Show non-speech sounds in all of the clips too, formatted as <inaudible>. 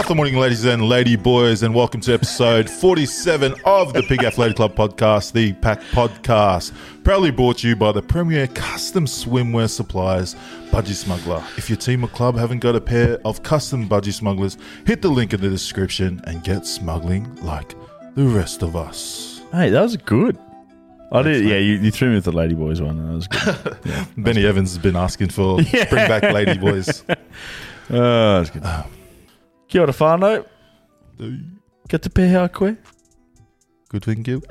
Good afternoon, morning, ladies and lady boys, and welcome to episode <laughs> 47 of the Pig Athletic Club podcast, the Pack Podcast. Proudly brought to you by the premier custom swimwear suppliers, Budgy Smuggler. If your team or club haven't got a pair of custom Budgie Smugglers, hit the link in the description and get smuggling like the rest of us. Hey, that was good. I did. Yeah, you, you threw me with the Ladyboys one. That was good. <laughs> Yeah. Benny Evans has been asking for <laughs> bring back lady boys. Oh, that's good. Ah. Kia ora whānau. Get te pēhea koe. Good thank you. <laughs>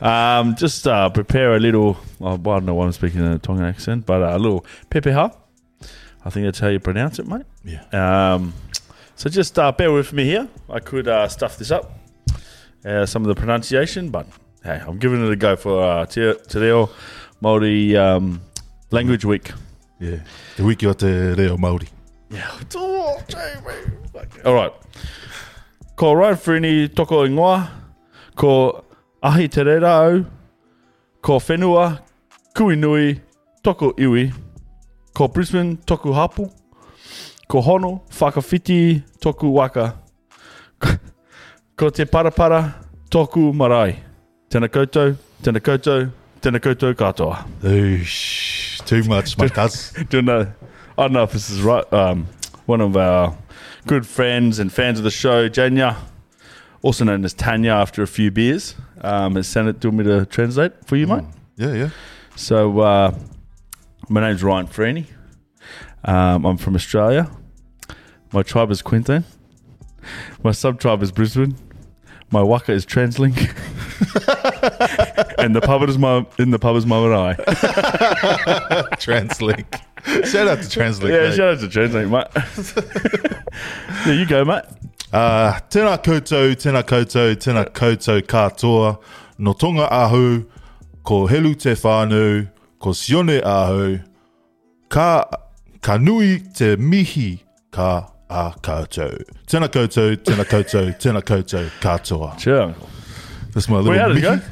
Um, just uh, prepare a little. Well, I don't know why I'm speaking in a Tongan accent, but a little pepeha. I think that's how you pronounce it, mate. Yeah. Um, so just uh, bear with me here. I could uh, stuff this up, uh, some of the pronunciation, but hey, I'm giving it a go for uh, Te, te Reo Māori um, Language Week. Yeah. Te wiki o te reo Māori. Yeah. All right. Ko Ryan Fruni toko ingoa, ko ahi te au, ko whenua, kui nui, toko iwi, ko Brisbane, toku hapu, ko hono, whakawhiti, toku waka, ko te parapara, toku marae. Tēnā koutou, tēnā koutou, tēnā koutou katoa. Oosh, too much, my cuz. don't know. I don't know if this is right. Um, one of our good friends and fans of the show, Janya, also known as Tanya, after a few beers, um, has sent it to me to translate for you, mate. Yeah, yeah. So, uh, my name's Ryan Freeney. Um, I'm from Australia. My tribe is Queensland. My sub tribe is Brisbane. My waka is Translink. <laughs> and the pub is my in the pub is my. <laughs> Translink. <laughs> Shout out to Translink. Yeah, mate. shout out to Translink, mate. <laughs> there you go, mate. Uh, tēnā koutou, tēnā koutou, tēnā koutou katoa, no tonga ahu, ko helu te whānau, ko sione ahu, ka, ka nui te mihi ka a koutou. Tēnā koutou, tēnā koutou, tēnā koutou katoa. Uncle. That's my little Wait, how did it mihi. go?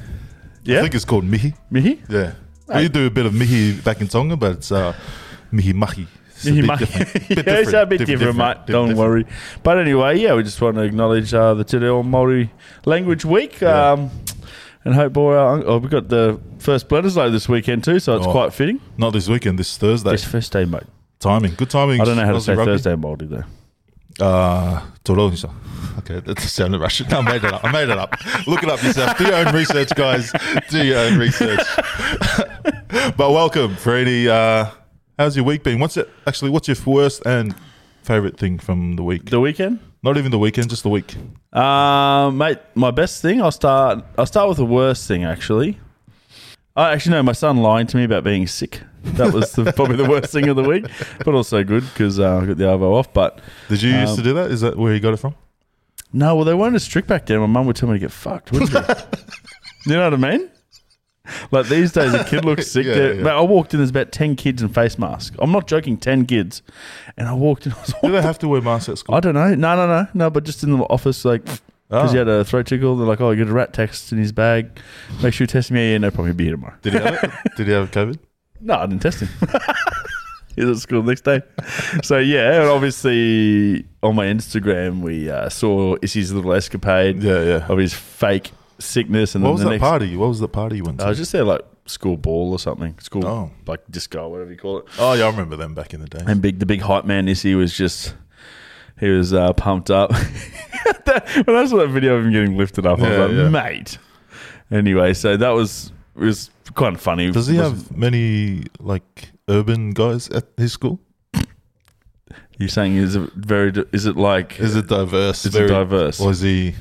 Yeah, I think it's called mihi. Mihi. Yeah. We do a bit of mihi back in Tonga, but it's uh, mihi mahi. It's a bit different. <laughs> yeah, it's a bit Diff- different, mate. Don't different. worry. But anyway, yeah, we just want to acknowledge uh, the Te Reo Māori Language Week. Yeah. Um, and hope boy, our, oh, we got the first Day this weekend too, so it's Oh. quite fitting. Not this weekend, this Thursday. This first day, mate. timing. Good timing. I don't know how to say rugby. Thursday in Māori though. Uh, Toronisa. Okay, that sounded Russian. I made it up. I made it up. Look it up yourself. Do your own research, guys. Do your own research. <laughs> but welcome, Freddie. Uh, how's your week been? What's it actually? What's your worst and favorite thing from the week? The weekend, Not even the weekend, just the week. um, mate. My best thing. I'll start. I'll start with the worst thing. Actually, I actually know my son lying to me about being sick. That was the, <laughs> probably the worst thing of the week, but also good because uh, I got the arvo off. But Did you used Um, to do that? Is that where you got it from? No, well, they weren't as strict back then. My mum would tell me to get fucked, wouldn't she? <laughs> you know what I mean? Like these days, a kid looks <laughs> sick. Yeah, there. yeah. Mate, I walked in, there's about 10 kids in face masks. I'm not joking, 10 kids. And I walked in, <laughs> I was Do they have to wear masks at school? I don't know. No, no, no. No, but just in the office, like, because Ah. he had a throat tickle. They're like, oh, you got a RAT test in his bag. Make sure you test me. Yeah, no problem. He'll be here tomorrow. Did he have it? <laughs> Did he have COVID? No, I didn't test him. He's at school the next day. So, yeah, and obviously on my Instagram, we uh, saw Issy's little escapade. Yeah, yeah. of his fake sickness. And What then was the that next, party? What was the party you went to? I was just there like school ball or something, school Oh. like disco, whatever you call it. oh, yeah, I remember them back in the day. And big, the big hype man Issy was just he was uh, pumped up. <laughs> That- when I saw that video of him getting lifted up, I Yeah, was like, yeah. mate. Anyway, so that was it was kind of funny. Does he have many like urban guys at his school? You're saying is it very? Is it like? Is it diverse? Is it diverse? Or is he?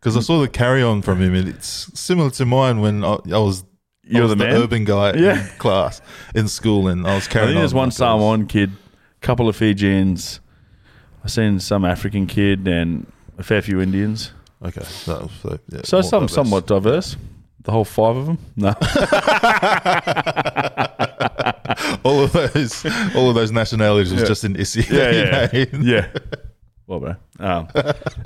Because I saw the carry on from him, and it's similar to mine when I, I was. I You're was the man. urban guy Yeah. in class in school, and I was carrying. I think there's on one Samoan kid, a couple of Fijians. I seen some African kid and a fair few Indians. Okay. So, so, yeah, So some diverse. somewhat diverse. The whole five of them. No. <laughs> all of those all of those nationalities was just an issue. yeah, yeah, <laughs> yeah. yeah. Well, bro. Um,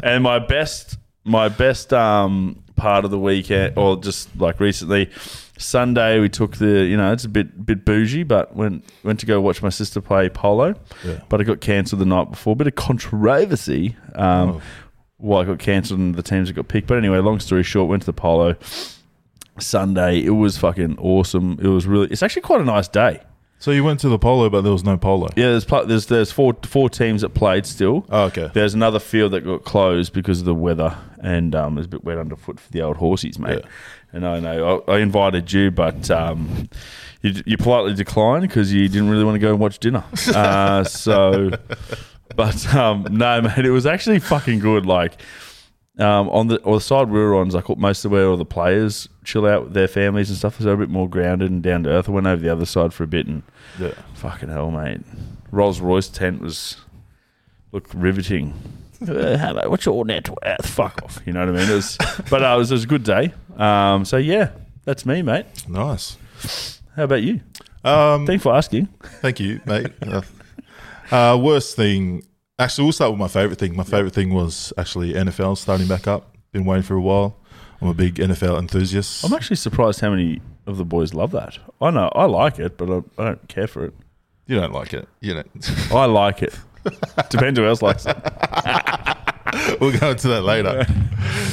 and my best, my best um, part of the weekend, or just like recently, Sunday we took the, you know, it's a bit bit bougie, but went went to go watch my sister play polo, Yeah. but it got cancelled the night before. Bit of controversy. Um, Oh. Why it got cancelled and the teams that got picked. But anyway, long story short, went to the polo Sunday. It was fucking awesome. It was really. It's actually quite a nice day. So you went to the polo, but there was no polo. Yeah, there's pl- there's there's four four teams that played still. Oh, okay. There's another field that got closed because of the weather, and um, it was a bit wet underfoot for the old horses, mate. Yeah. And I know I, I invited you, but um, you, you politely declined because you didn't really want to go and watch dinner. <laughs> Uh, so, but um, no, mate, it was actually fucking good. Like um, on the or the side we were on, is like most of where all the players chill out with their families and stuff. So they're a bit more grounded and down to earth. I went over the other side for a bit and Yeah. Fucking hell, mate. Rolls Royce tent was look riveting. <laughs> Uh, about what's your net worth? Fuck off. You know what I mean? It was, but uh, it, was, it was a good day. Um, so yeah, that's me, mate. Nice. How about you? Um, Thanks for asking. Thank you, mate. <laughs> Uh, uh, worst thing. Actually, we'll start with my favorite thing. My favorite thing was actually NFL starting back up. Been waiting for a while. I'm a big NFL enthusiast. I'm actually surprised how many of the boys love that. I know I like it, but I, I don't care for it. you don't like it, you know. <laughs> I like it. Depends who else likes it. <laughs> we'll go into that later.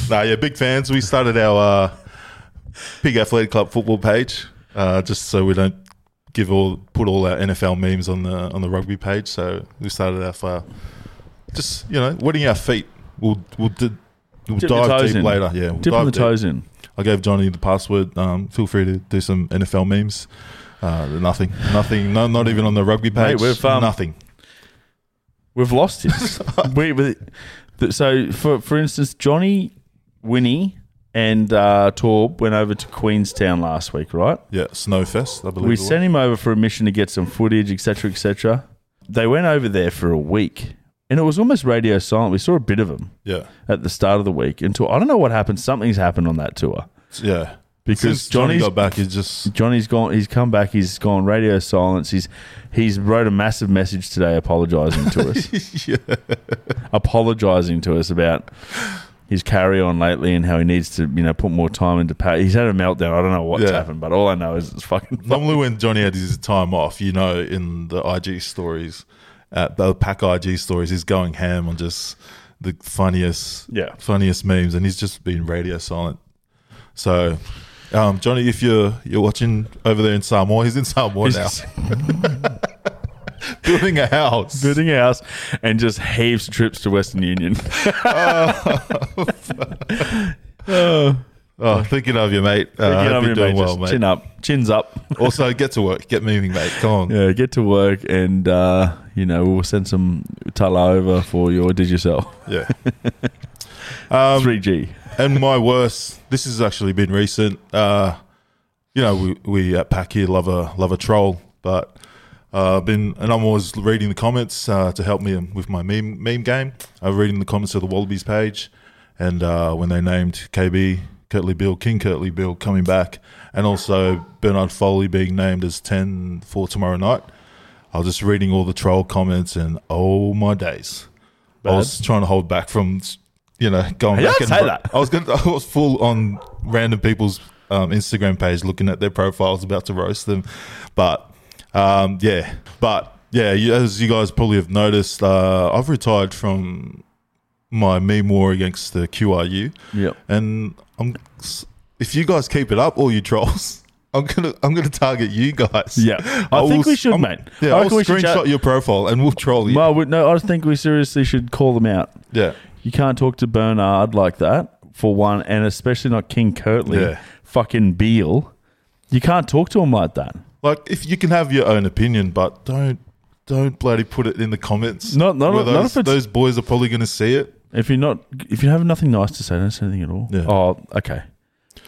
nah, yeah, big fans. We started our uh, Big Athletic Club football page uh, just so we don't give all put all our NFL memes on the on the rugby page. So we started our uh, just you know wetting our feet. We'll we'll, di- we'll Dip dive toes deep in. later. Yeah, we'll Dipping dive the deep. toes in. I gave Johnny the password. Um, feel free to do some NFL memes. Uh, nothing, nothing, no, not even on the rugby page. Mate, we've, um, nothing. We've lost him. <laughs> <laughs> we, we, th- so, for for instance, Johnny, Winnie, and uh, Torb went over to Queenstown last week, right? Yeah, Snowfest. I believe. We it was. sent him over for a mission to get some footage, etc., etc. They went over there for a week, and it was almost radio silent. We saw a bit of them Yeah, at the start of the week until I don't know what happened. Something's happened on that tour yeah. because Since Johnny Johnny's got back, he's just Johnny's gone. He's come back. He's gone radio silence. He's he's wrote a massive message today, apologising to us. <laughs> yeah. apologising to us about his carry on lately and how he needs to, you know, put more time into pay. He's had a meltdown. I don't know what's Yeah. happened, but all I know is it's fucking. Normally, when Johnny had his time off, you know, in the IG stories, uh, the pack IG stories, he's going ham on just the funniest, Yeah. funniest memes, and he's just been radio silent. So, um, Johnny, if you're you're watching over there in Samoa, he's in Samoa now, He's <laughs> <laughs> building a house. building a house and just heaps trips to Western Union. <laughs> Oh, thinking of you, mate. Uh, I hope I you're doing mate? well, Just mate. Chin up, chins up. <laughs> Also, get to work, get moving, mate. Come on. Yeah, get to work and uh, you know we'll send some tala over for your Digicel Yeah. <laughs> Um, three G. and my worst. This has actually been recent. Uh, you know, we we at Pack here love a love a troll, but uh, I've been and I'm always reading the comments uh, to help me with my meme meme game. I'm reading the comments of the Wallabies page, and uh, when they named KB Kurtley Beale King Kurtley Beale coming back, and also Bernard Foley being named as ten for tomorrow night. I was just reading all the troll comments, and oh my days! I was trying to hold back from, you know, going You back and say that. I was going. <laughs> I was full on random people's um, Instagram page, looking at their profiles, about to roast them. But um, yeah, but yeah, you, as you guys probably have noticed, uh, I've retired from my meme war against the QRU, Yep. and I'm. If you guys keep it up, all you trolls. <laughs> I'm gonna I'm gonna target you guys. Yeah. I think will- we should, I'm- mate. Yeah, I I'll we screenshot chat- your profile and we'll troll you. Well, we, no, I think we seriously should call them out. yeah, You can't talk to Bernard like that, for one, and especially not King Kurtley, Yeah. fucking Beale. You can't talk to him like that. like if you can have your own opinion, but don't don't bloody put it in the comments. Not- not- where not if those boys are probably going to see it. If you're not, if you have nothing nice to say, don't say anything at all. Yeah. Oh, okay.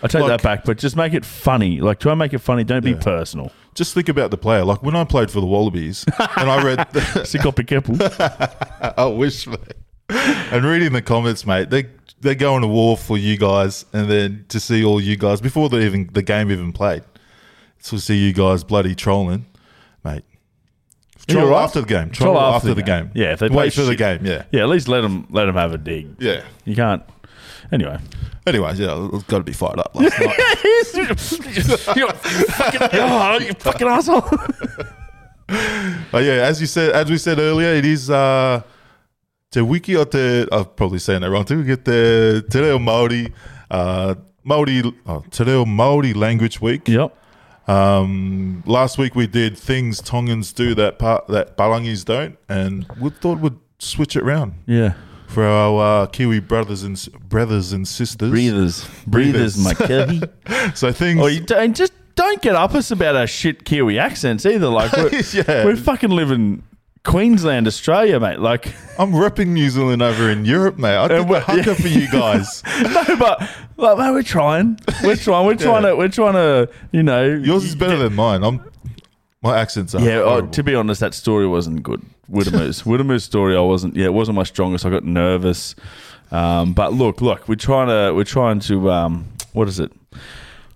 I take Like- that back, but just make it funny. Like, try and make it funny. Don't be Yeah. personal. Just think about the player. Like when I played for the Wallabies, and I read, <laughs> up a. <laughs> I wish, mate. And reading the comments, mate, they they're going to war for you guys, and then to see all you guys before the even the game even played, to see you guys bloody trolling, Troll right. after the game. Troll, after, the game. Yeah, if they wait for the game. Yeah, Yeah, at least let them let them have a dig. yeah. You can't. Anyway, Anyways, yeah, it's got to be fired up last night. <laughs> <laughs> you fucking, <laughs> oh, you fucking asshole. But yeah, as you said, as we said earlier, it is uh, Te Wiki o Te. I'm probably saying that wrong. Te Wiki o Te Te Reo Māori, uh, Māori, oh, Te Reo Māori Language Week. yep. Um, last week we did things Tongans do that part that Balangis don't, and we thought we'd switch it around Yeah. for our uh, Kiwi brothers and s- brothers and sisters. Breathers, Breathers. my Kirby. <laughs> So things. Oh, you don't just don't get up us about our shit Kiwi accents either. Like we're, <laughs> Yeah. we're fucking living Queensland, Australia, mate. Like <laughs> I'm repping New Zealand over in Europe, mate. I did And the we- haka for you guys. <laughs> no, but like, mate, we're trying. We're trying. We're <laughs> trying to. We're trying to. You know, Yours is better than mine. I'm my accents are. Yeah, oh, to be honest, that story wasn't good. Widdermoose, Widdermoose story, I wasn't. Yeah, it wasn't my strongest. I got nervous. Um, but look, look, we're trying to. We're trying to. Um, what is it?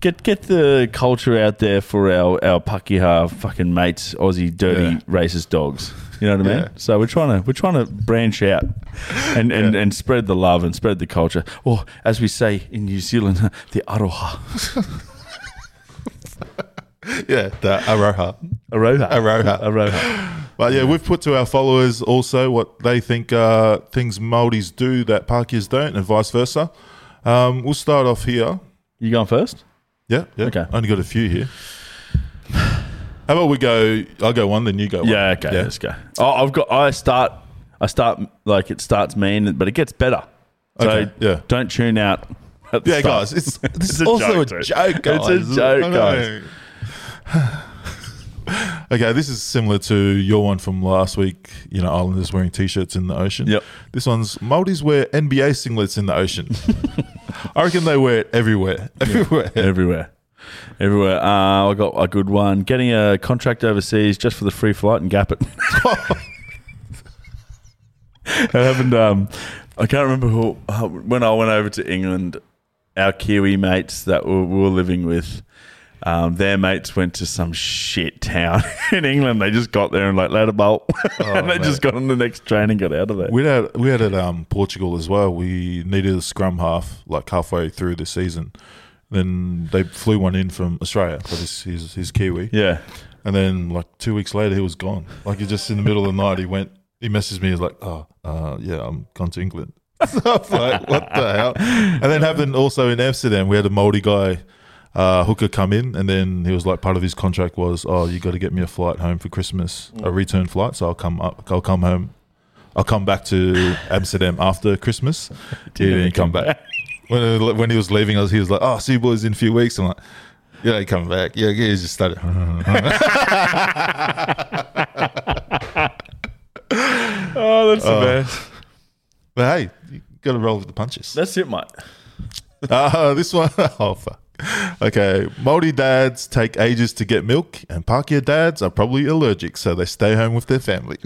Get get the culture out there for our our Pakeha fucking mates, Aussie dirty Yeah. racist dogs. You know what I mean? Yeah. So we're trying to we're trying to branch out and and, Yeah. and spread the love and spread the culture. Or as we say in New Zealand, <laughs> the aroha. <laughs> yeah, the aroha. Aroha. Aroha. Aroha. But yeah, we've put to our followers also what they think uh, things Māoris do that Parkies don't, and vice versa. Um, we'll start off here. You going first? Yeah, yeah. Okay. Only got a few here. How about we go? I'll go one, then you go. One. Yeah, okay, let's go. Oh, I've got. I start. I start like it starts mean, but it gets better. So Okay, yeah. don't tune out. at the Yeah, start. guys, it's, <laughs> It's a also joke, a joke, guys. It's a joke, know. <sighs> okay, this is similar to your one from last week. You know, Islanders wearing t-shirts in the ocean. Yep. This one's Maldives wear NBA singlets in the ocean. <laughs> I reckon they wear it everywhere. Everywhere. everywhere, everywhere. Uh, I got a good one. Getting a contract overseas just for the free flight and gap it. <laughs> it happened. Um, I can't remember who uh, when I went over to England. Our Kiwi mates that we we were living with, um, their mates went to some shit town <laughs> in England. They just got there and like let a bolt, <laughs> and they mate. just got on the next train and got out of there. We had we had at um, Portugal as well. We needed a scrum half like halfway through the season. Then they flew one in from Australia, but he's, he's, he's Kiwi. yeah, And then like two weeks later, he was gone. Like he just in the middle of the night, he went. He messaged me. He's like, "Oh, uh, yeah, I'm gone to England." so <laughs> I was like, "What the hell?" And then happened also in Amsterdam. We had a Māori guy uh, hooker come in, and then he was like, part of his contract was, "Oh, you got to get me a flight home for Christmas, a return flight. So I'll come up. I'll come home. I'll come back to Amsterdam after Christmas." <laughs> He didn't come back. When when he was leaving us, he was like, "Oh, see you boys in a few weeks." I'm like. Yeah, coming back. Yeah, yeah, he just started. <laughs> oh, that's the best. But hey, you got to roll with the punches. That's it, mate. <laughs> Uh, this one, <laughs> oh fuck. Okay, Māori dads take ages to get milk, and Pākehā dads are probably allergic, so they stay home with their family.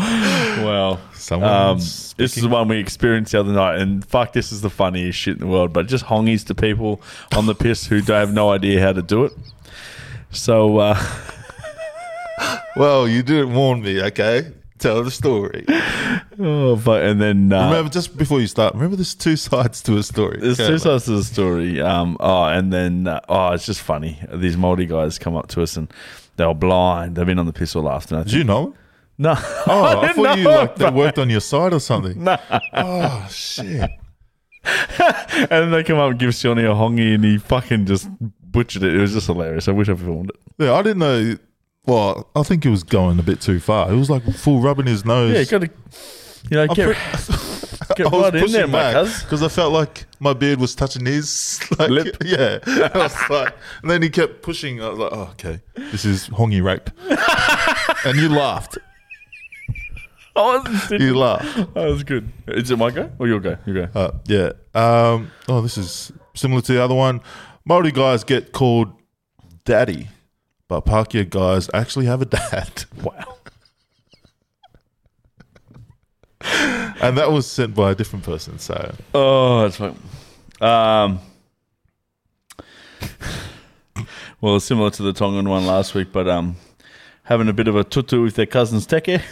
<laughs> Well, um, this is the one we experienced the other night, and fuck, this is the funniest shit in the world. But just hongies to people on the piss who don't have no idea how to do it. So, uh, <laughs> well, you didn't warn me. Okay, tell the story. <laughs> oh, fuck, and then uh, remember, just before you start, remember there's two sides to a story. There's Okay, two mate. sides to the story. Um, oh, and then uh, oh, it's just funny. These Māori guys come up to us and they're blind. They've been on the piss all afternoon. Did you know? No, Oh, I, <laughs> thought you like they worked on your side or something. No. Oh shit! <laughs> And then they come up and give Shawnee a hongi, and he fucking just butchered it. It was just hilarious. I wish I filmed it. Yeah, I didn't know. Well, I think he was going a bit too far. It was like full rubbing his nose. Yeah, you got to, you know, get, pre- <laughs> get right in there, my cuz. because I felt like my beard was touching his like, Lip. Yeah, I was like, and then he kept pushing. I was like, oh, okay, this is hongi rape, and you laughed. That You laughed. was good. Is it my go or your go? You go. Uh, yeah. Um, oh, this is similar to the other one. Maori guys get called daddy, but Pakeha guys actually have a dad. <laughs> Wow. and that was sent by a different person. So Oh, that's fine. Um, well, similar to the Tongan one last week, but um, having a bit of a tutu with their cousins Teke,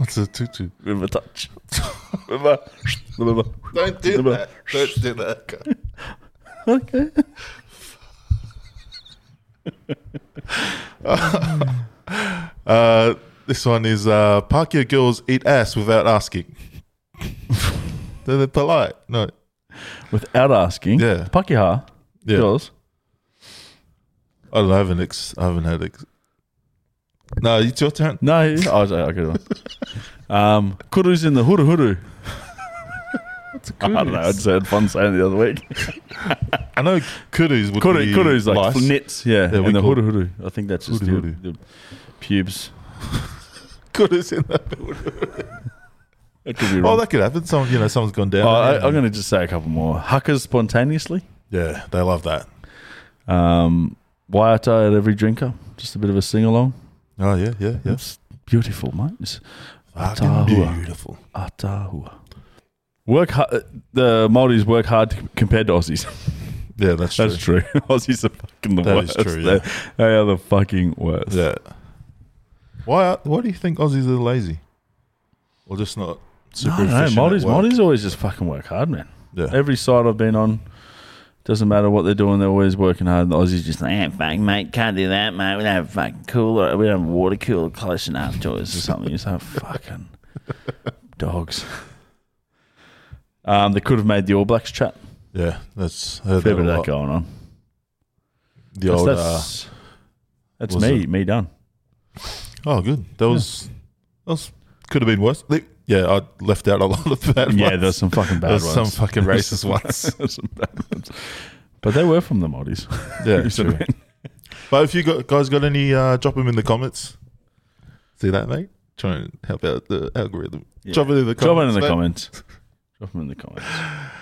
what's a tutu? bit of a touch. Bit of a- bit <laughs> Don't do that. Don't do that. <laughs> okay. <laughs> Uh, this one is uh, Pakeha girls eat ass without asking. they're, they're polite. No. Without asking, Yeah. Pakeha, Yeah. girls. I don't know. I haven't, ex- I haven't had. Ex- no, it's your turn. No, oh, okay, okay. one. Um, kuru's in the huru huru. I don't know. I just had fun saying the other week. I know kudus would Kuru, be kuru's like lice. nits, yeah, Yeah, we and the call- huru huru. I think that's just the, Huru the pubes. <laughs> Kudus in the. That could be Oh, that could happen. Someone, you know, someone's gone down. Oh, I, I'm going to just say a couple more. Hakas spontaneously. yeah, they love that. Um, Waiata at every drinker. Just a bit of a sing along. Oh yeah, yeah, yeah. It's beautiful, mate. It's Fucking Atahua. beautiful. Atahua. Work hard. The Maldives work hard compared to Aussies. <laughs> Yeah, that's true. That's true. <laughs> Aussies are fucking the worst. That is true, They- yeah. They are the fucking worst. Yeah. Why? Uh, why do you think Aussies are lazy? Or just not super I don't know. Maldives, at work? Maldives always just fucking work hard, man. Yeah. Every site I've been on, doesn't matter what they're doing, they're always working hard. And The Aussies just like, Yeah, fuck, mate, can't do that, mate. We don't have a fucking cooler. We don't have a water cooler close enough to us or something. It's like <laughs> fucking dogs. Um, they could have made the All Blacks chat. yeah, that's heard Fair bit of that going on. The That's, old. Uh, that's, that's was me, me done. oh, good. That was. That was. Could have been worse. They- yeah, I left out a lot of bad ones. Yeah, ones. there's some fucking bad There's ones. some fucking racist ones. There's <laughs> some bad ones. But they were from the Maldives. <laughs> Yeah, You true. But if you got, guys got any, uh, drop them in the comments. See that, mate? Try and help out the algorithm. Yeah. Drop it in the comments. Drop it in the mate. comments. Drop them in the comments. <sighs>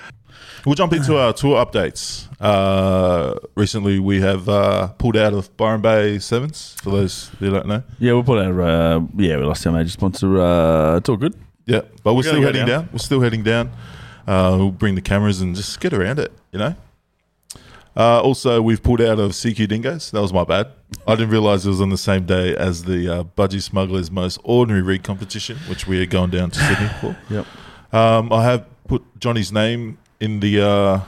We'll jump into our tour updates. Uh, recently, we have uh, pulled out of Byron Bay Sevens. For those who don't know, Yeah, we'll put our uh, yeah, we lost our major sponsor. Uh, it's all good. Yeah, but we're We're still heading down. down. We're still heading down. Uh, we'll bring the cameras and just get around it. You know. Uh, also, we've pulled out of CQ Dingoes. That was my bad. I didn't realize it was on the same day as the uh, Budgy Smugglers Most Ordinary Rig competition, which we are going down to Sydney for. <laughs> Yep. Um, I have put Johnny's name in the uh,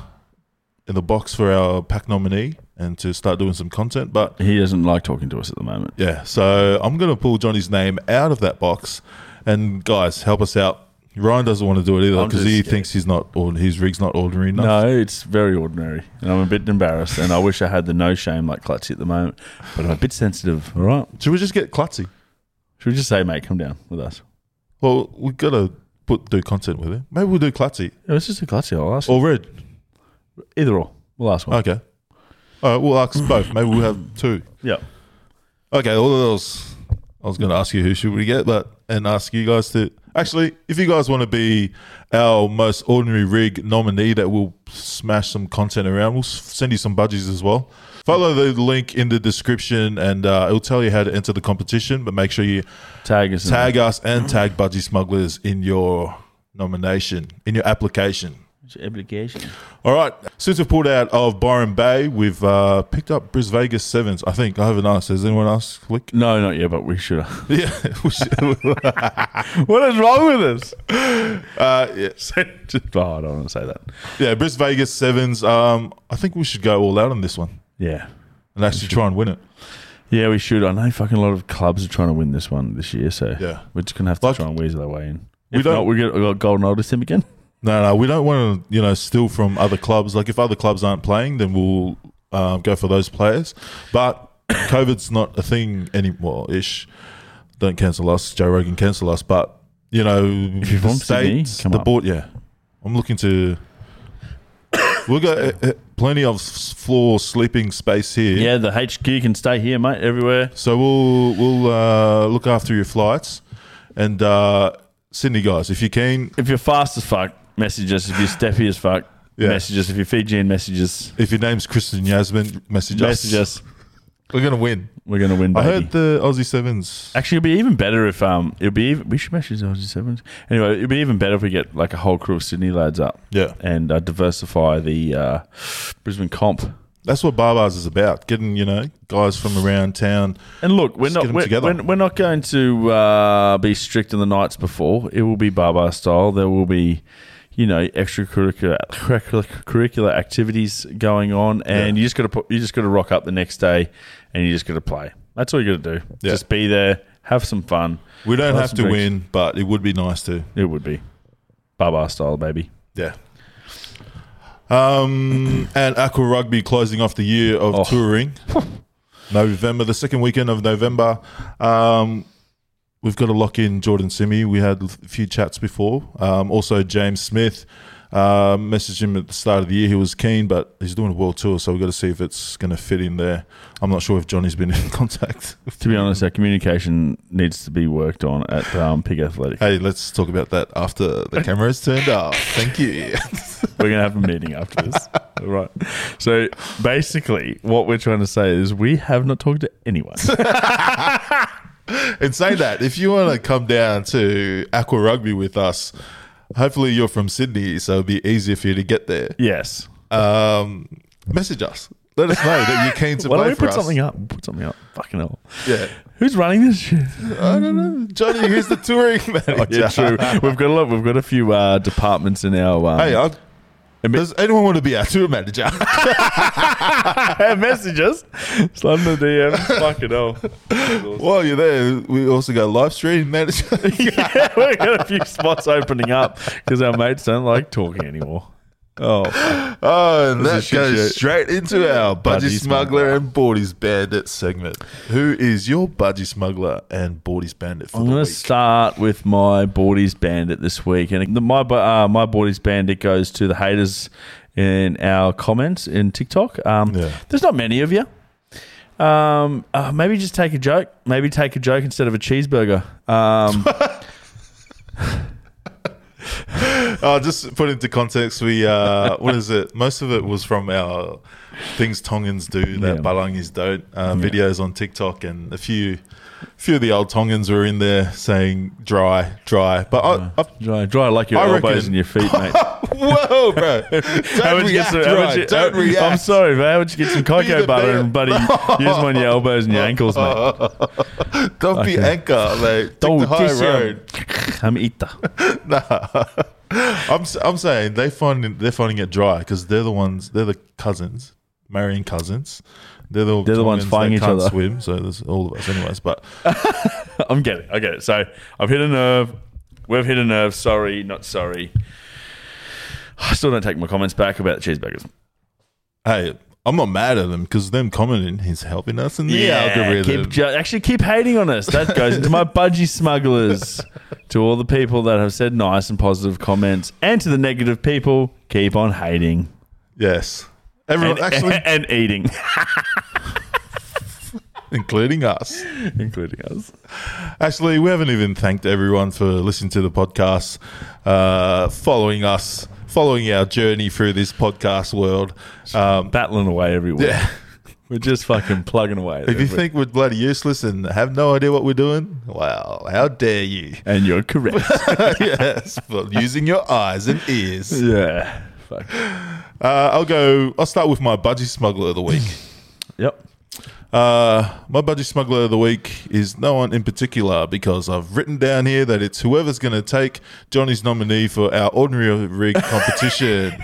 in the box for our pack nominee and to start doing some content. But He doesn't like talking to us at the moment. yeah, so I'm going to pull Johnny's name out of that box. And guys, help us out. Ryan doesn't want to do it either I'm because just he scared. thinks he's not or his rig's not ordinary enough. No, it's very ordinary, and I'm a bit embarrassed. And I wish I had the no shame like Clutchy at the moment, but I'm a bit sensitive. All right, Should we just get Klutzy? should we just say, mate, come down with us? Well, we've got to put do content with it. Maybe we'll do Klutzy Yeah, it's just a Clutchy. I'll ask. or Red. Either or. We'll ask one. Okay. All right, we'll ask both. Maybe we'll have two. Yeah. Okay, all of those. I was going to ask you who should we get, but and ask you guys to actually, if you guys want to be our most ordinary rig nominee, that will smash some content around. We'll send you some budgies as well. Follow the link in the description, and uh, it'll tell you how to enter the competition. But make sure you Tag us. tag us and tag Budgy Smugglers in your nomination, in your application. Obligation. All right. Since we've pulled out of Byron Bay, we've uh, picked up Bris Vegas Sevens. I think I haven't asked. Has anyone asked? Flick? No, not yet, but we should. <laughs> Yeah. we should- <laughs> what is wrong with us? uh, yeah. <laughs> Just, oh, I don't want to say that. yeah, Bris Vegas Sevens. Um, I think we should go all out on this one Yeah. and actually try and win it. Yeah, we should. I know fucking a lot of clubs are trying to win this one this year, so Yeah. we're just gonna have to Like- try and weasel our way in. We If don't- not, we get we got golden oldest him again. No, no, we don't want to, you know, steal from other clubs. Like if other clubs aren't playing, then we'll um, go for those players. But <coughs> COVID's not a thing anymore. Ish. Don't cancel us. Joe Rogan cancel us. But you know, the Sydney, states, the up. board. Yeah, I'm looking to. <coughs> We've got uh, uh, plenty of floor sleeping space here. Yeah, the HQ can stay here, mate. Everywhere. So we'll we'll uh, look after your flights, and uh, Sydney guys, if you keen, If you're fast as fuck, message us. If you're steppy as fuck, Yeah. message us. If you're Fijian, message us. if your name's Kristen Yasmin, message, Message us. us. We're gonna win. We're gonna win. I heard the Aussie Sevens. Actually, it'd be even better if um, it'd be even, we should message the Aussie sevens. Anyway, it'd be even better if we get like a whole crew of Sydney lads up Yeah, and uh, diversify the uh, Brisbane comp. that's what Barbars is about. Getting you know guys from around town. And look, we're not we're, together. we're, we're not going to uh, be strict on the nights before. It will be Baba style. There will be, you know, extracurricular curricular, activities going on, and you just got to put you just got to rock up the next day, and you just got to play. That's all you got to do. Yeah. Just be there, have some fun. We don't Have have to drinks. win, but it would be nice to. It would be Baba style, baby. Yeah. Um, and Aqua Rugby closing off the year of Oh. touring. <laughs> November, the second weekend of November. Um, we've got to lock in Jordan Simi. We had a few chats before. Um, also, James Smith. Uh, messaged him at the start of the year. He was keen, but he's doing a world tour, so we've got to see if it's going to fit in there. I'm not sure if Johnny's been <laughs> in contact. To be honest, our communication needs to be worked on at um, Pig Athletic. Hey, let's talk about that after the camera's turned off. Thank you. <laughs> We're gonna have a meeting after this. All right. So basically, what we're trying to say is we have not talked to anyone. <laughs> <laughs> And say that if you want to come down to Aqua Rugby with us, hopefully you're from Sydney, so it'll be easier for you to get there. yes. Um, message us. Let us know that you're keen to Why don't play we for put us. something up? Put something up. Fucking hell. Yeah, Who's running this shit? I don't know, Johnny. Who's the touring <laughs> manager. Yeah, true. We've got a lot. We've got a few uh, departments in our. Um, Hey, I, Admit- does anyone want to be our tour manager? <laughs> Have messages. In the DM. Fucking hell. <laughs> While you're there, we also got live stream manager. <laughs> yeah, we've got a few spots opening up because our mates don't like talking anymore. Oh. Oh, and that goes straight into our Budgie Budgie Smuggler Smuggler. and Boardies Bandit segment. Who is your Budgie Smuggler and Boardies Bandit for I'm going to start with my Boardies Bandit this week, and the, my uh, my Boardies Bandit goes to the haters in our comments in TikTok. Um, Yeah. There's not many of you. Um, uh, maybe just take a joke. Maybe take a joke instead of a cheeseburger. Um, <laughs> <laughs> <laughs> Oh, just put into context, we uh, what is it? Most of it was from our things Tongans do that Yeah. Balangis don't uh, videos on TikTok, and a few, few of the old Tongans were in there saying dry, dry. But I, I, dry, dry like your I elbows reckon- and your feet, <laughs> mate. whoa, bro, <laughs> don't How would you get react some? right. you- don't how- react. I'm sorry, man. How would you get some Be cocoa butter and buddy <laughs> use them on your elbows and your ankles, mate? Don't be Okay. anchor, mate. Don't the high road. I'm eater. I'm s- I'm saying they finding they're finding it dry because they're the ones they're the cousins marrying cousins. They're the, They're the ones fighting each other. Swim, so there's all of us, anyways. But <laughs> I'm getting it. I get it. So I've hit a nerve. We've hit a nerve. Sorry, not sorry. <sighs> I still don't take my comments back about the cheeseburgers. hey, I'm not mad at them because them commenting is helping us in the algorithm. Keep ju- actually keep hating on us. That goes into my budgie smugglers. to all the people that have said nice and positive comments, and to the negative people, keep on hating yes, everyone and, actually, <laughs> and eating, <laughs> including us. including us. Actually, we haven't even thanked everyone for listening to the podcast, uh, following us, following our journey through this podcast world. Um, Battling away everywhere. yeah. <laughs> We're just fucking plugging away. If you think we're bloody useless and have no idea what we're doing, well, how dare you? and you're correct. yes, for using your eyes and ears. yeah. Fuck. Uh, I'll go. I'll start with my budgie smuggler of the week. <laughs> Yep. Uh, my budgie smuggler of the week is no one in particular because I've written down here that it's whoever's going to take Johnny's nominee for our ordinary rig <laughs> competition.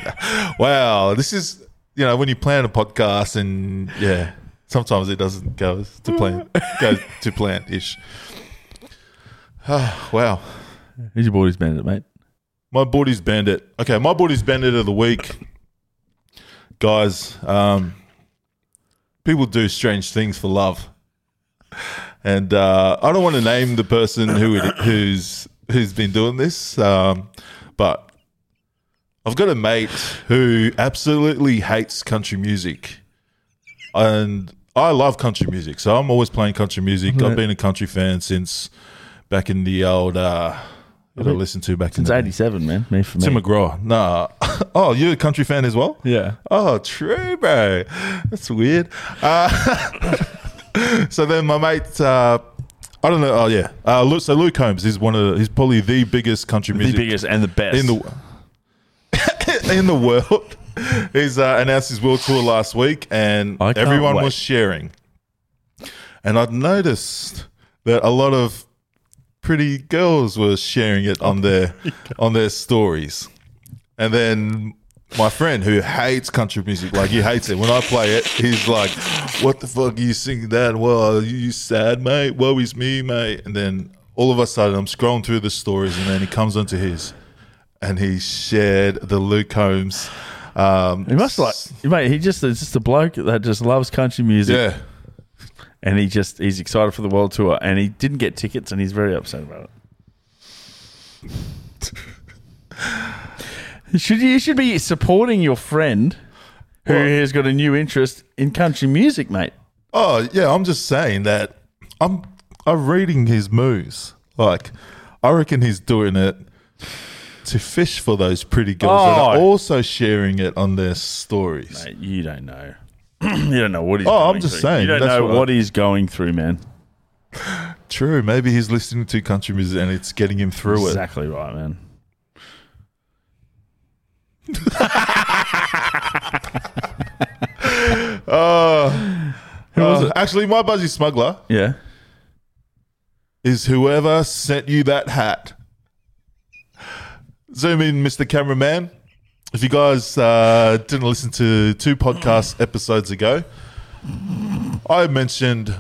wow, this is you know when you plan a podcast and yeah, sometimes it doesn't go to plan, <laughs> go to plan ish. wow. Who's your boys bandit, mate? My boardies bandit. Okay, my boardies bandit of the week, guys. Um, people do strange things for love, and uh, I don't want to name the person who it, who's who's been doing this, um, but I've got a mate who absolutely hates country music, and I love country music, so I'm always playing country music. I've been a country fan since back in the old. Uh, what I listened to back Since in the '87, man. Me for me. Tim McGraw. Nah. <laughs> Oh, you're a country fan as well? yeah. Oh, true, bro. That's weird. Uh, <laughs> so then my mate, uh, I don't know. Oh yeah, uh, so Luke Combs is one of the, he's probably the biggest country music, The biggest and the best. in the <laughs> in the world. He's uh, announced his world tour last week, and everyone wait. was sharing. And I'd noticed that a lot of pretty girls were sharing it on their <laughs> on their stories. And then my friend who hates country music, like he hates it. When I play it, he's like, "What the fuck are you singing that? Well, are you sad, mate? Woe is me, mate." And then all of a sudden, I'm scrolling through the stories, and then he comes onto his, and he shared the Luke Combs. Um, he must like, mate. He just is just a bloke that just loves country music, yeah. And he just he's excited for the world tour, and he didn't get tickets, and he's very upset about it. <laughs> should you should be supporting your friend who Well- has got a new interest in country music, mate? Oh yeah, I'm just saying that I'm I'm reading his moves. Like I reckon he's doing it to fish for those pretty girls that are Oh. also sharing it on their stories. Mate, you don't know. <clears throat> you don't know what he's. Oh, I'm just through. saying, You don't know what I- he's going through, man. True, maybe he's listening to country music and it's getting him through it. Exactly right, man. Oh, <laughs> Who was uh, it? actually, my budgie smuggler Yeah. is whoever sent you that hat. Zoom in, Mr. Cameraman. If you guys uh, didn't listen to two podcast <clears throat> episodes ago, I mentioned,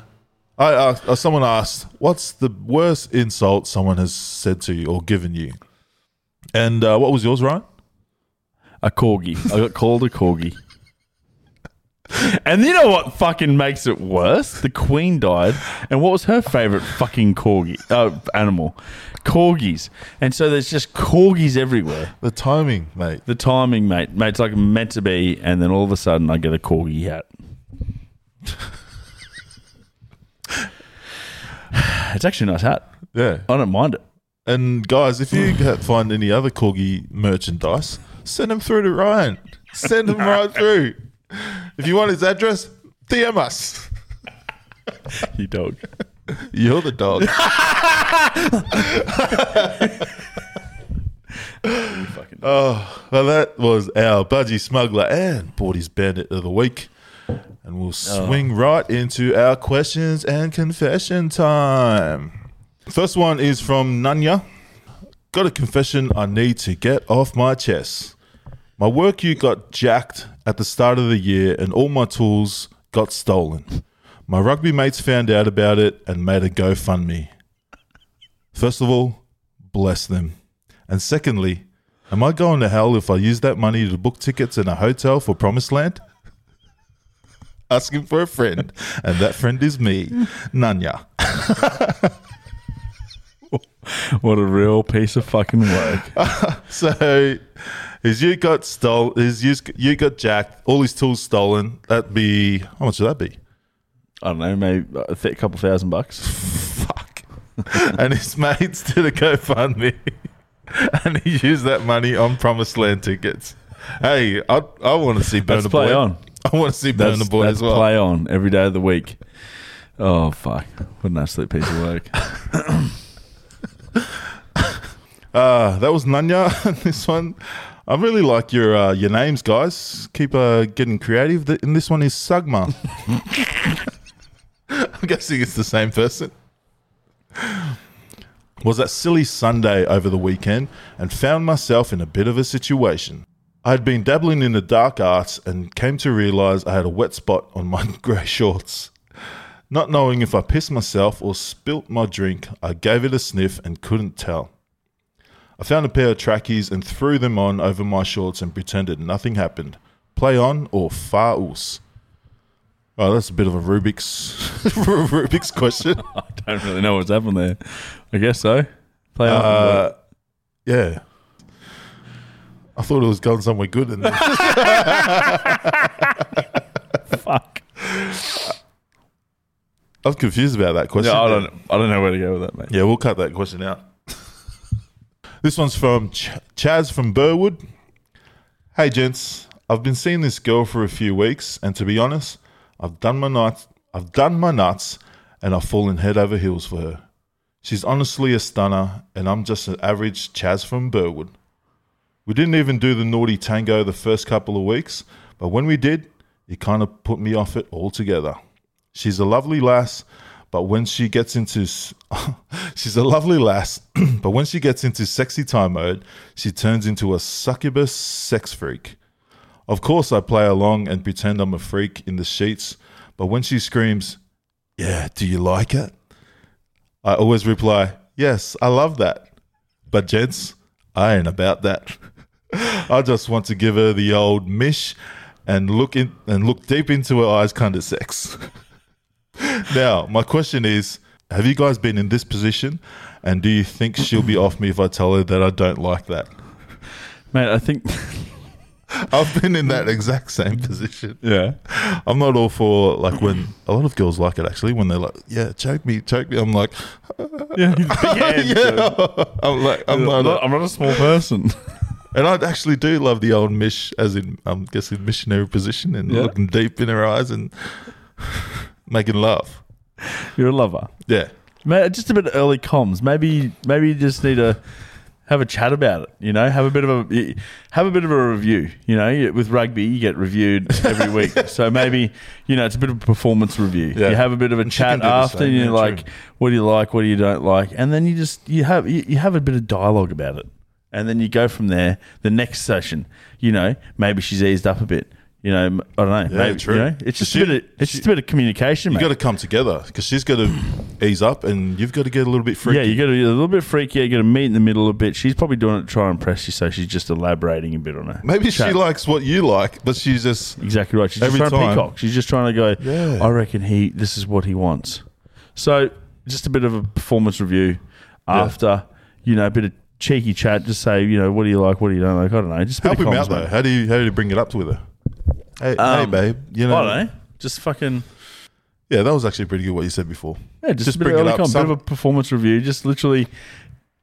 I asked, uh, someone asked, "What's the worst insult someone has said to you or given you?" And uh, what was yours, Ryan? A corgi. I got called a corgi. And you know what fucking makes it worse? The queen died, and what was her favorite fucking corgi uh, animal? Corgis. And so there's just corgis everywhere. The timing, mate. The timing, mate, mate, it's like meant to be, and then all of a sudden I get a corgi hat. it's actually a nice hat. Yeah. I don't mind it. And guys, if you find any other corgi merchandise, send them through to Ryan. Send them right <laughs> through. If you want his address, DM us. You dog. You're the dog. fucking <laughs> oh, well, that was our budgie smuggler and Boardies bandit of the week. And we'll oh. swing right into our questions and confession time. First one is from Nanya. Got a confession I need to get off my chest. My work you got jacked at the start of the year and all my tools got stolen. My rugby mates found out about it and made a GoFundMe. First of all, bless them. And secondly, am I going to hell if I use that money to book tickets in a hotel for Promised Land? <laughs> Asking for a friend, and that friend is me, Nanya. <laughs> What a real piece of fucking work. <laughs> So his ute got stole. His ute got jacked. All his tools stolen. That'd be how much would that be? I don't know, maybe a th- couple thousand bucks. <laughs> Fuck. and his mates did a GoFundMe, <laughs> and he used that money on Promised Land tickets. Hey, I I want to see That's play Boy. on. I want to see Burna That's, Boy that's as well. play on every day of the week. Oh fuck! What an absolute piece of work. <coughs> Uh, that was Nanya. <laughs> this one, I really like your uh, your names, guys. Keep uh, getting creative. And this one is Sugma. <laughs> <laughs> I'm guessing it's the same person. Was that silly Sunday over the weekend and found myself in a bit of a situation. I had been dabbling in the dark arts and came to realize I had a wet spot on my <laughs> grey shorts. Not knowing if I pissed myself or spilt my drink, I gave it a sniff and couldn't tell. I found a pair of trackies and threw them on over my shorts and pretended nothing happened. Play on or far us? Oh, that's a bit of a Rubik's <laughs> Rubik's question. <laughs> I don't really know what's happened there. I guess so. Play on. Uh, yeah. I thought it was going somewhere good in there. <laughs> fuck. I was confused about that question. Yeah, I don't. I don't know where to go with that, mate. Yeah, we'll cut that question out. This one's from Ch- Chaz from Burwood. Hey, gents. I've been seeing this girl for a few weeks, and to be honest, I've done my nights. I've done my nuts and I've fallen head over heels for her. She's honestly a stunner, and I'm just an average Chaz from Burwood. We didn't even do the naughty tango the first couple of weeks, but when we did, it kind of put me off it altogether. She's a lovely lass, but when she gets into <laughs> she's a lovely lass, <clears throat> but when she gets into sexy time mode, she turns into a succubus sex freak. Of course, I play along and pretend I'm a freak in the sheets, but when she screams, "Yeah, do you like it?" I always reply, "Yes, I love that." But gents, I ain't about that. <laughs> I just want to give her the old mish and look in and look deep into her eyes kind of sex. <laughs> now, my question is, have you guys been in this position and do you think she'll be off me if I tell her that I don't like that? Mate, I think <laughs> I've been in that exact same position. yeah. I'm not all for like when a lot of girls like it actually when they're like, "Yeah, choke me, choke me." I'm like, <laughs> <laughs> Yeah, "Yeah." I'm like, I'm not, I'm not a small person. and I actually do love the old mish, as in I'm guessing missionary position and Yeah. looking deep in her eyes and making love. You're a lover. Yeah, just a bit of early comms. Maybe maybe you just need to have a chat about it. You know, have a bit of a have a bit of a review. You know, You- with rugby, you get reviewed every week, <laughs> so maybe you know it's a bit of a performance review. Yeah. You have a bit of a chat do the after, same, and you're yeah, like, what do you like, what do you don't like, and then you just you have you, you have a bit of dialogue about it, and then you go from there. The next session, you know, maybe she's eased up a bit. You know, I don't know. Yeah, maybe, true. You know, it's just She- a bit. Of, it's she- just a bit of communication, you mate. got to come together because she's got to ease up and you've got to get a little bit freaky. Yeah, you got to be a little bit freaky. You got to meet in the middle a bit. She's probably doing it to try and impress you, so she's just elaborating a bit on her. Maybe chat. she likes what you like, but she's just exactly right. She's just trying to time. peacock. She's just trying to go. Yeah. I reckon he. This is what he wants. So just a bit of a performance review after you know a bit of cheeky chat. Just say you know what do you like, what do you don't like. I don't know. Just a bit help of him out though. How do you how do you bring it up with her? Hey, hey, Um, babe. You know, I don't know. Just fucking. yeah, that was actually pretty good what you said before. Yeah, just, Just a bit bring of it early up. com, bit of a performance review. Just literally,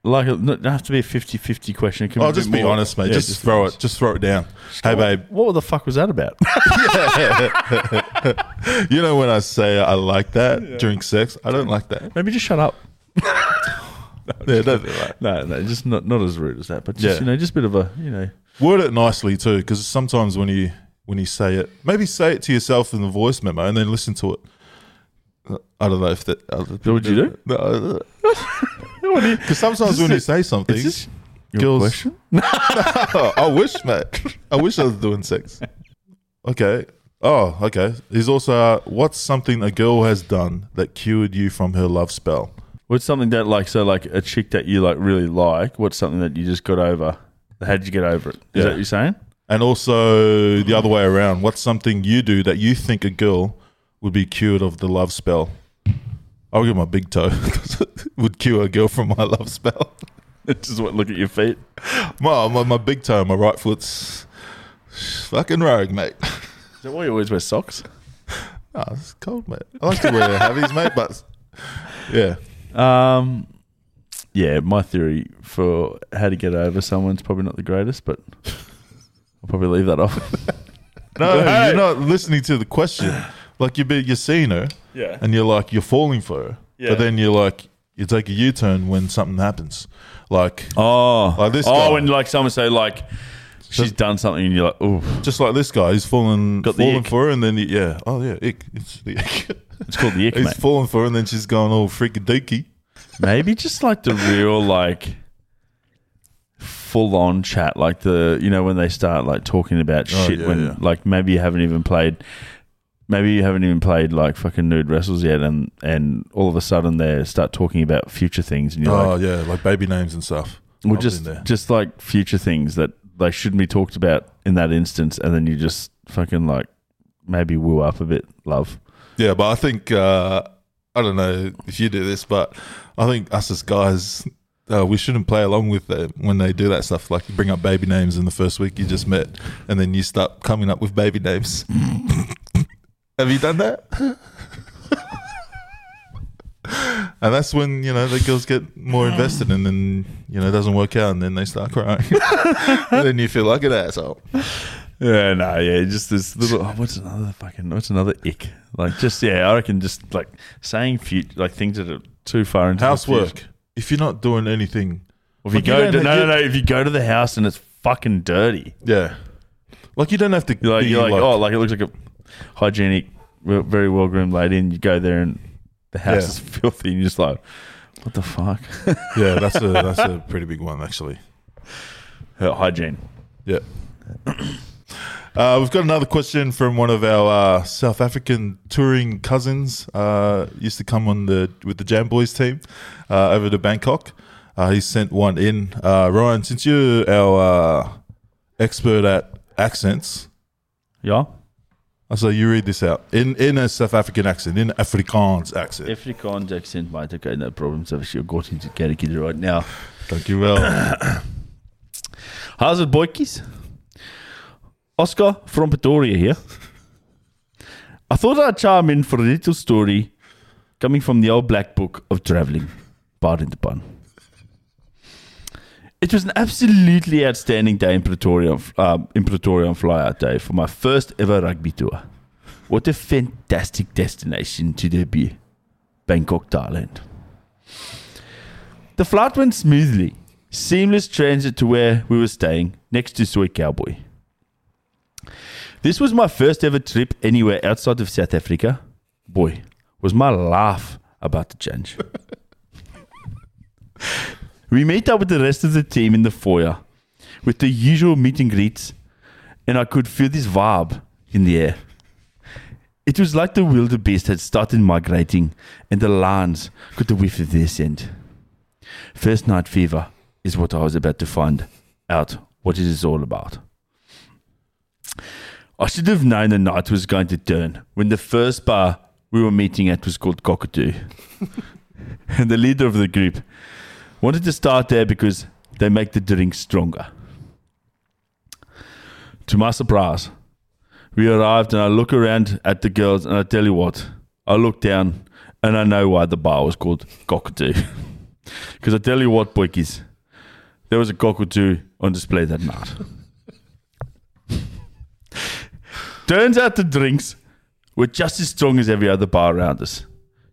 like, it doesn't have to be a 50-50 question. It can Oh, a bit just be more- honest, mate. Yeah, just, throw it. Just throw it down. Hey, babe. What the fuck was that about? <laughs> You know when I say I like that during sex, I don't like that. Maybe just shut up. <laughs> Yeah, don't do that. No, no, just not not as rude as that, but just Yeah. you know, just a bit of a you know. Word it nicely too, because sometimes when you when you say it, maybe say it to yourself in the voice memo and then listen to it. Uh, I don't know if that. uh, What would you do? <laughs> No, because sometimes when you say something, Is your girls- question? Oh, <laughs> <laughs> I wish, mate. I wish I was doing sex. Okay. Oh, okay. He's also, uh, what's something a girl has done that cured you from her love spell? What's something that like so like a chick that you like really like? What's something that you just got over? How did you get over it? Is Yeah. that what you're saying? And also the other way around. What's something you do that you think a girl would be cured of the love spell? I'll give my big toe <laughs> would cure a girl from my love spell. <laughs> just what? Look at your feet. My, my, my big toe, my right foot's fucking rogue, mate. Is that why you always wear socks? Oh, <laughs> it's cold, mate. I like to wear heavies, mate, but yeah. Um, yeah, my theory for how to get over someone's probably not the greatest, but I'll probably leave that off. <laughs> No, Hey. you're not listening to the question. <clears throat> Like you be you're seeing her yeah. and you're like you're falling for her. Yeah. But then you're like you take a U turn when something happens. Like Oh, Like this oh, guy. when like someone say like she's done something and you're like, oh, just like this guy, he's fallen Got the falling ick. for her and then he, yeah. Oh yeah, ick. It's the ick. <laughs> it's called the ick, he's mate. falling for her and then she's going all freaky deaky. Maybe just like the real like full on chat, like the you know when they start like talking about Oh, shit yeah, when yeah. like maybe you haven't even played. Maybe you haven't even played like fucking nude wrestles yet, and and all of a sudden they start talking about future things, and you're Oh like, yeah, like baby names and stuff. well, I've just just like future things that they shouldn't be talked about in that instance, and then you just fucking like maybe woo up a bit, love. Yeah, but I think uh, I don't know if you do this, but I think us as guys, uh, we shouldn't play along with them when they do that stuff. Like you bring up baby names in the first week you just met, and then you start coming up with baby names. <laughs> Have you done that? <laughs> and that's when you know the girls get more invested, and then you know it doesn't work out, and then they start crying. <laughs> and then you feel like an asshole. Yeah, no, yeah, just this little. oh, what's another fucking? What's another ick? Like, just yeah, I reckon just like saying few like things that are too far into the Housework. If you're not doing anything, Or if you Like, you go, don't to, no, have- no, no. If you go to the house and it's fucking dirty, yeah, like you don't have to. you're like, be you're like, oh, like it looks like a hygienic, very well groomed lady, and you go there and the house Yeah. is <laughs> filthy, and you're just like, what the fuck? <laughs> yeah, that's a that's a pretty big one actually. Uh, Hygiene. Yeah. <clears throat> Uh, we've got another question from one of our uh, South African touring cousins. Uh, used to come on the with the Jam Boys team uh, over to Bangkok. Uh, he sent one in. Uh, Ryan, since you're our uh, expert at accents. I say you read this out in in a South African accent, in Afrikaans accent. Afrikaans accent, mate. Okay, no problem. So she got into Kerikid right now. Thank you, well. <coughs> How's it, boykies? Oscar from Pretoria here. I thought I'd chime in for a little story coming from the old black book of traveling. Pardon the pun. It was an absolutely outstanding day in Pretoria, um, in Pretoria on Flyout Day for my first ever rugby tour. What a fantastic destination to debut. Bangkok, Thailand. The flight went smoothly. Seamless transit to where we were staying, next to Soi Cowboy. This was my first ever trip anywhere outside of South Africa. Boy, was my laugh about to change. we met up with the rest of the team in the foyer with the usual meet and greets, and I could feel this vibe in the air. It was like the wildebeest had started migrating, and the lions got the whiff of their scent. First night fever is what I was about to find out what it is all about. I should have known the night was going to turn when the first bar we were meeting at was called Cockatoo. <laughs> and the leader of the group wanted to start there because they make the drink stronger. To my surprise, we arrived and I look around at the girls and I tell you what, I look down and I know why the bar was called Cockatoo. <laughs> Because I tell you what, boykies, there was a cockatoo on display that night. Turns out the drinks were just as strong as every other bar around us.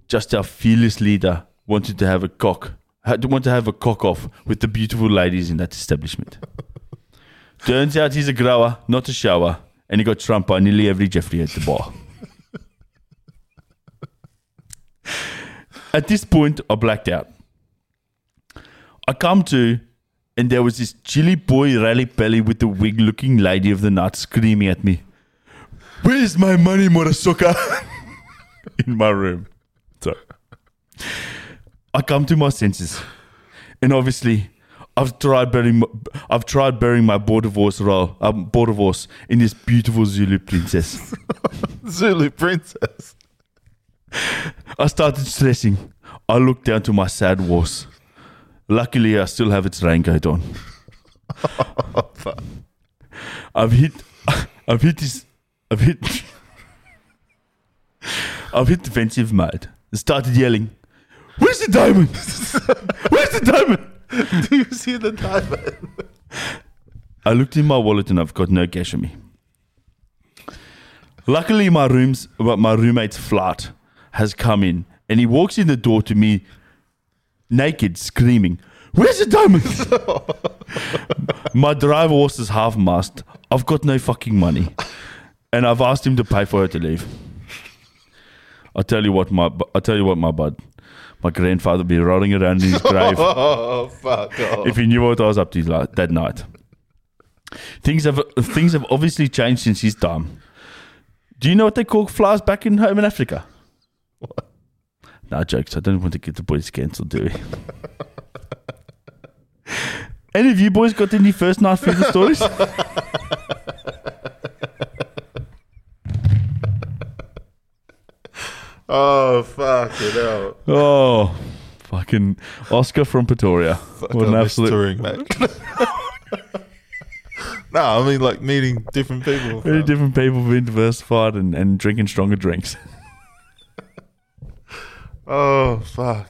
Just our fearless leader wanted to have a cock, had want to have a cock off with the beautiful ladies in that establishment. <laughs> Turns out he's a grower, not a shower, and he got trumped by nearly every Jeffrey at the bar. At this point, I blacked out. I come to, and there was this chilly boy rally belly with the wig looking lady of the night screaming at me, Where's my money, Murasuka? <laughs> In my room. So I come to my senses. And obviously, I've tried burying, my- I've tried burying my border divorce role, um, border divorce in this beautiful Zulu princess. <laughs> Zulu princess. I started stressing. I looked down to my sad horse. Luckily, I still have its raincoat on. <laughs> I've hit, I've hit this, I've hit, <laughs> I've hit defensive mode. Started yelling, "Where's the diamond? <laughs> Where's the diamond?" <laughs> Do you see the diamond? I looked in my wallet and I've got no cash on me. Luckily, my room's well, my roommate's flat has come in, and he walks in the door to me, naked, screaming, "Where's the diamond?" my driver horse is half mast. I've got no fucking money, and I've asked him to pay for her to leave. I tell you what, my I tell you what, my bud, my grandfather be rolling around in his grave <laughs> Oh, fuck off. if he knew what I was up to like, that night. Things have things have obviously changed since his time. Do you know what they call flies back in home in Africa? What? No jokes. I don't want to get the boys cancelled, do we? <laughs> any of you boys got any first night fever stories? <laughs> Oh, fuck it out. Oh, fucking Oscar from Pretoria. What an absolute touring, mate. <laughs> no, I mean like meeting different people. fam. different people being diversified and, and drinking stronger drinks. <laughs> Oh fuck!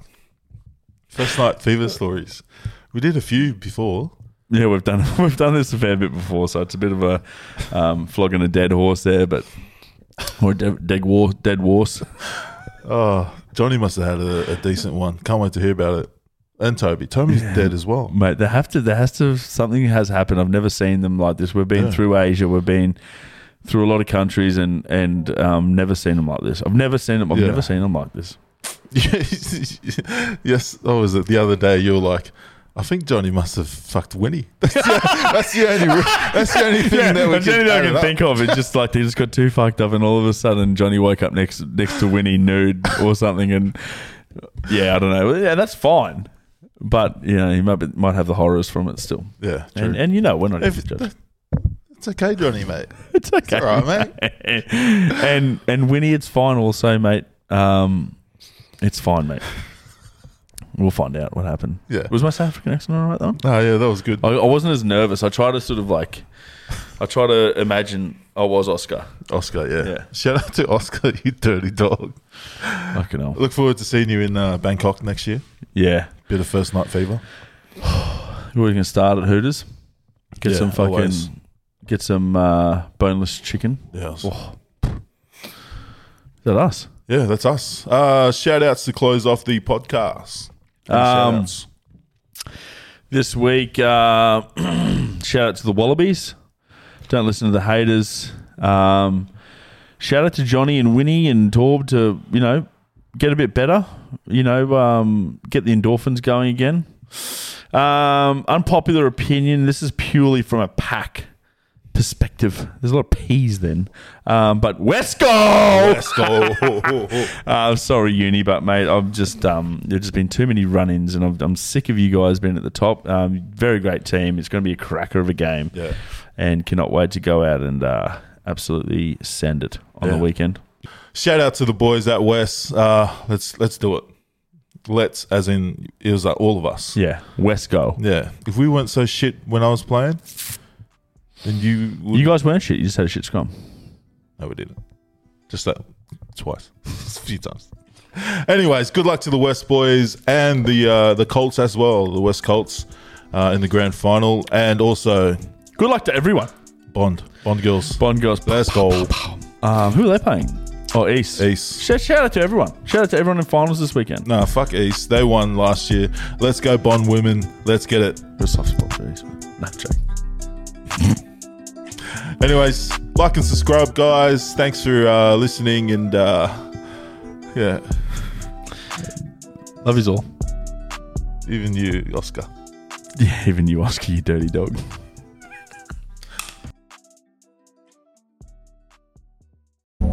First night fever stories. We did a few before. yeah, we've done <laughs> we've done this a fair bit before, so it's a bit of a um, flogging a dead horse there, but or dead, dead war, dead horse. Oh, Johnny must have had a, a decent one. Can't wait to hear about it. And Toby. Toby's dead as well. Mate, they have to. There has to. Something has happened. I've never seen them like this. We've been Yeah. through Asia. We've been through a lot of countries, and and um, never seen them like this. I've never seen them. I've Yeah. never seen them like this. <laughs> yes. Oh, was it the other day? You were like, I think Johnny must have fucked Winnie. <laughs> That's the, that's the only. That's the only thing that we That's the can, only I can up. think of. It's just like they just got too fucked up, and all of a sudden Johnny woke up next next to Winnie nude or something, and yeah, I don't know. Yeah, that's fine, but you know he might be, might have the horrors from it still. Yeah, true. And and you know we're not If- even judging. it's okay, Johnny, mate. <laughs> It's okay, all right, mate. <laughs> and and Winnie, it's fine also, mate. Um, it's fine, mate. We'll find out what happened. Yeah. Was my South African accent all right though? Oh, yeah, that was good. I, I wasn't as nervous. I try to sort of like, I try to imagine I was Oscar. Oscar, yeah. Yeah. Shout out to Oscar, <laughs> you dirty dog. Fucking hell. Look forward to seeing you in uh, Bangkok next year. Yeah. Bit of first night fever. <sighs> We're gonna start at Hooters. Get Yeah, some fucking, always. get some uh, boneless chicken. Yeah. Oh. Is that us? Yeah, that's us. Uh, shout outs to close off the podcast. Um. This week, uh, <clears throat> shout out to the Wallabies. Don't listen to the haters. Um, shout out to Johnny and Winnie and Torb to, you know, get a bit better. You know, um, get the endorphins going again. Um, unpopular opinion. This is purely from a pack perspective. There's a lot of P's then. Um, but West Go! <laughs> Uh, sorry, uni, but mate, I've just um, there's just been too many run-ins, and I'm, I'm sick of you guys being at the top. Um, very great team. It's going to be a cracker of a game, yeah. and cannot wait to go out and uh, absolutely send it on Yeah. the weekend. Shout out to the boys at West. Uh, let's let's do it. Let's, as in, it was like all of us. Yeah, West go. Yeah. If we weren't so shit when I was playing, then you would. You guys weren't shit. You just had a shit scrum. no, we didn't. Just that twice, <laughs> a few times. Anyways, good luck to the West boys and the uh, the Colts as well. The West Colts uh, in the grand final, and also Good luck to everyone. Bond Bond girls. Bond girls. Let's go. Um, who are they playing? Oh, East. East. Shout, shout out to everyone. Shout out to everyone in finals this weekend. Nah, fuck East. They won last year. Let's go, Bond women. Let's get it. A soft spot for East. man. Nah, joke. <laughs> Anyways, like and subscribe, guys. Thanks for uh, listening, and uh, yeah, Love is all. even you, Oscar. <laughs> Yeah, even you, Oscar, you dirty dog.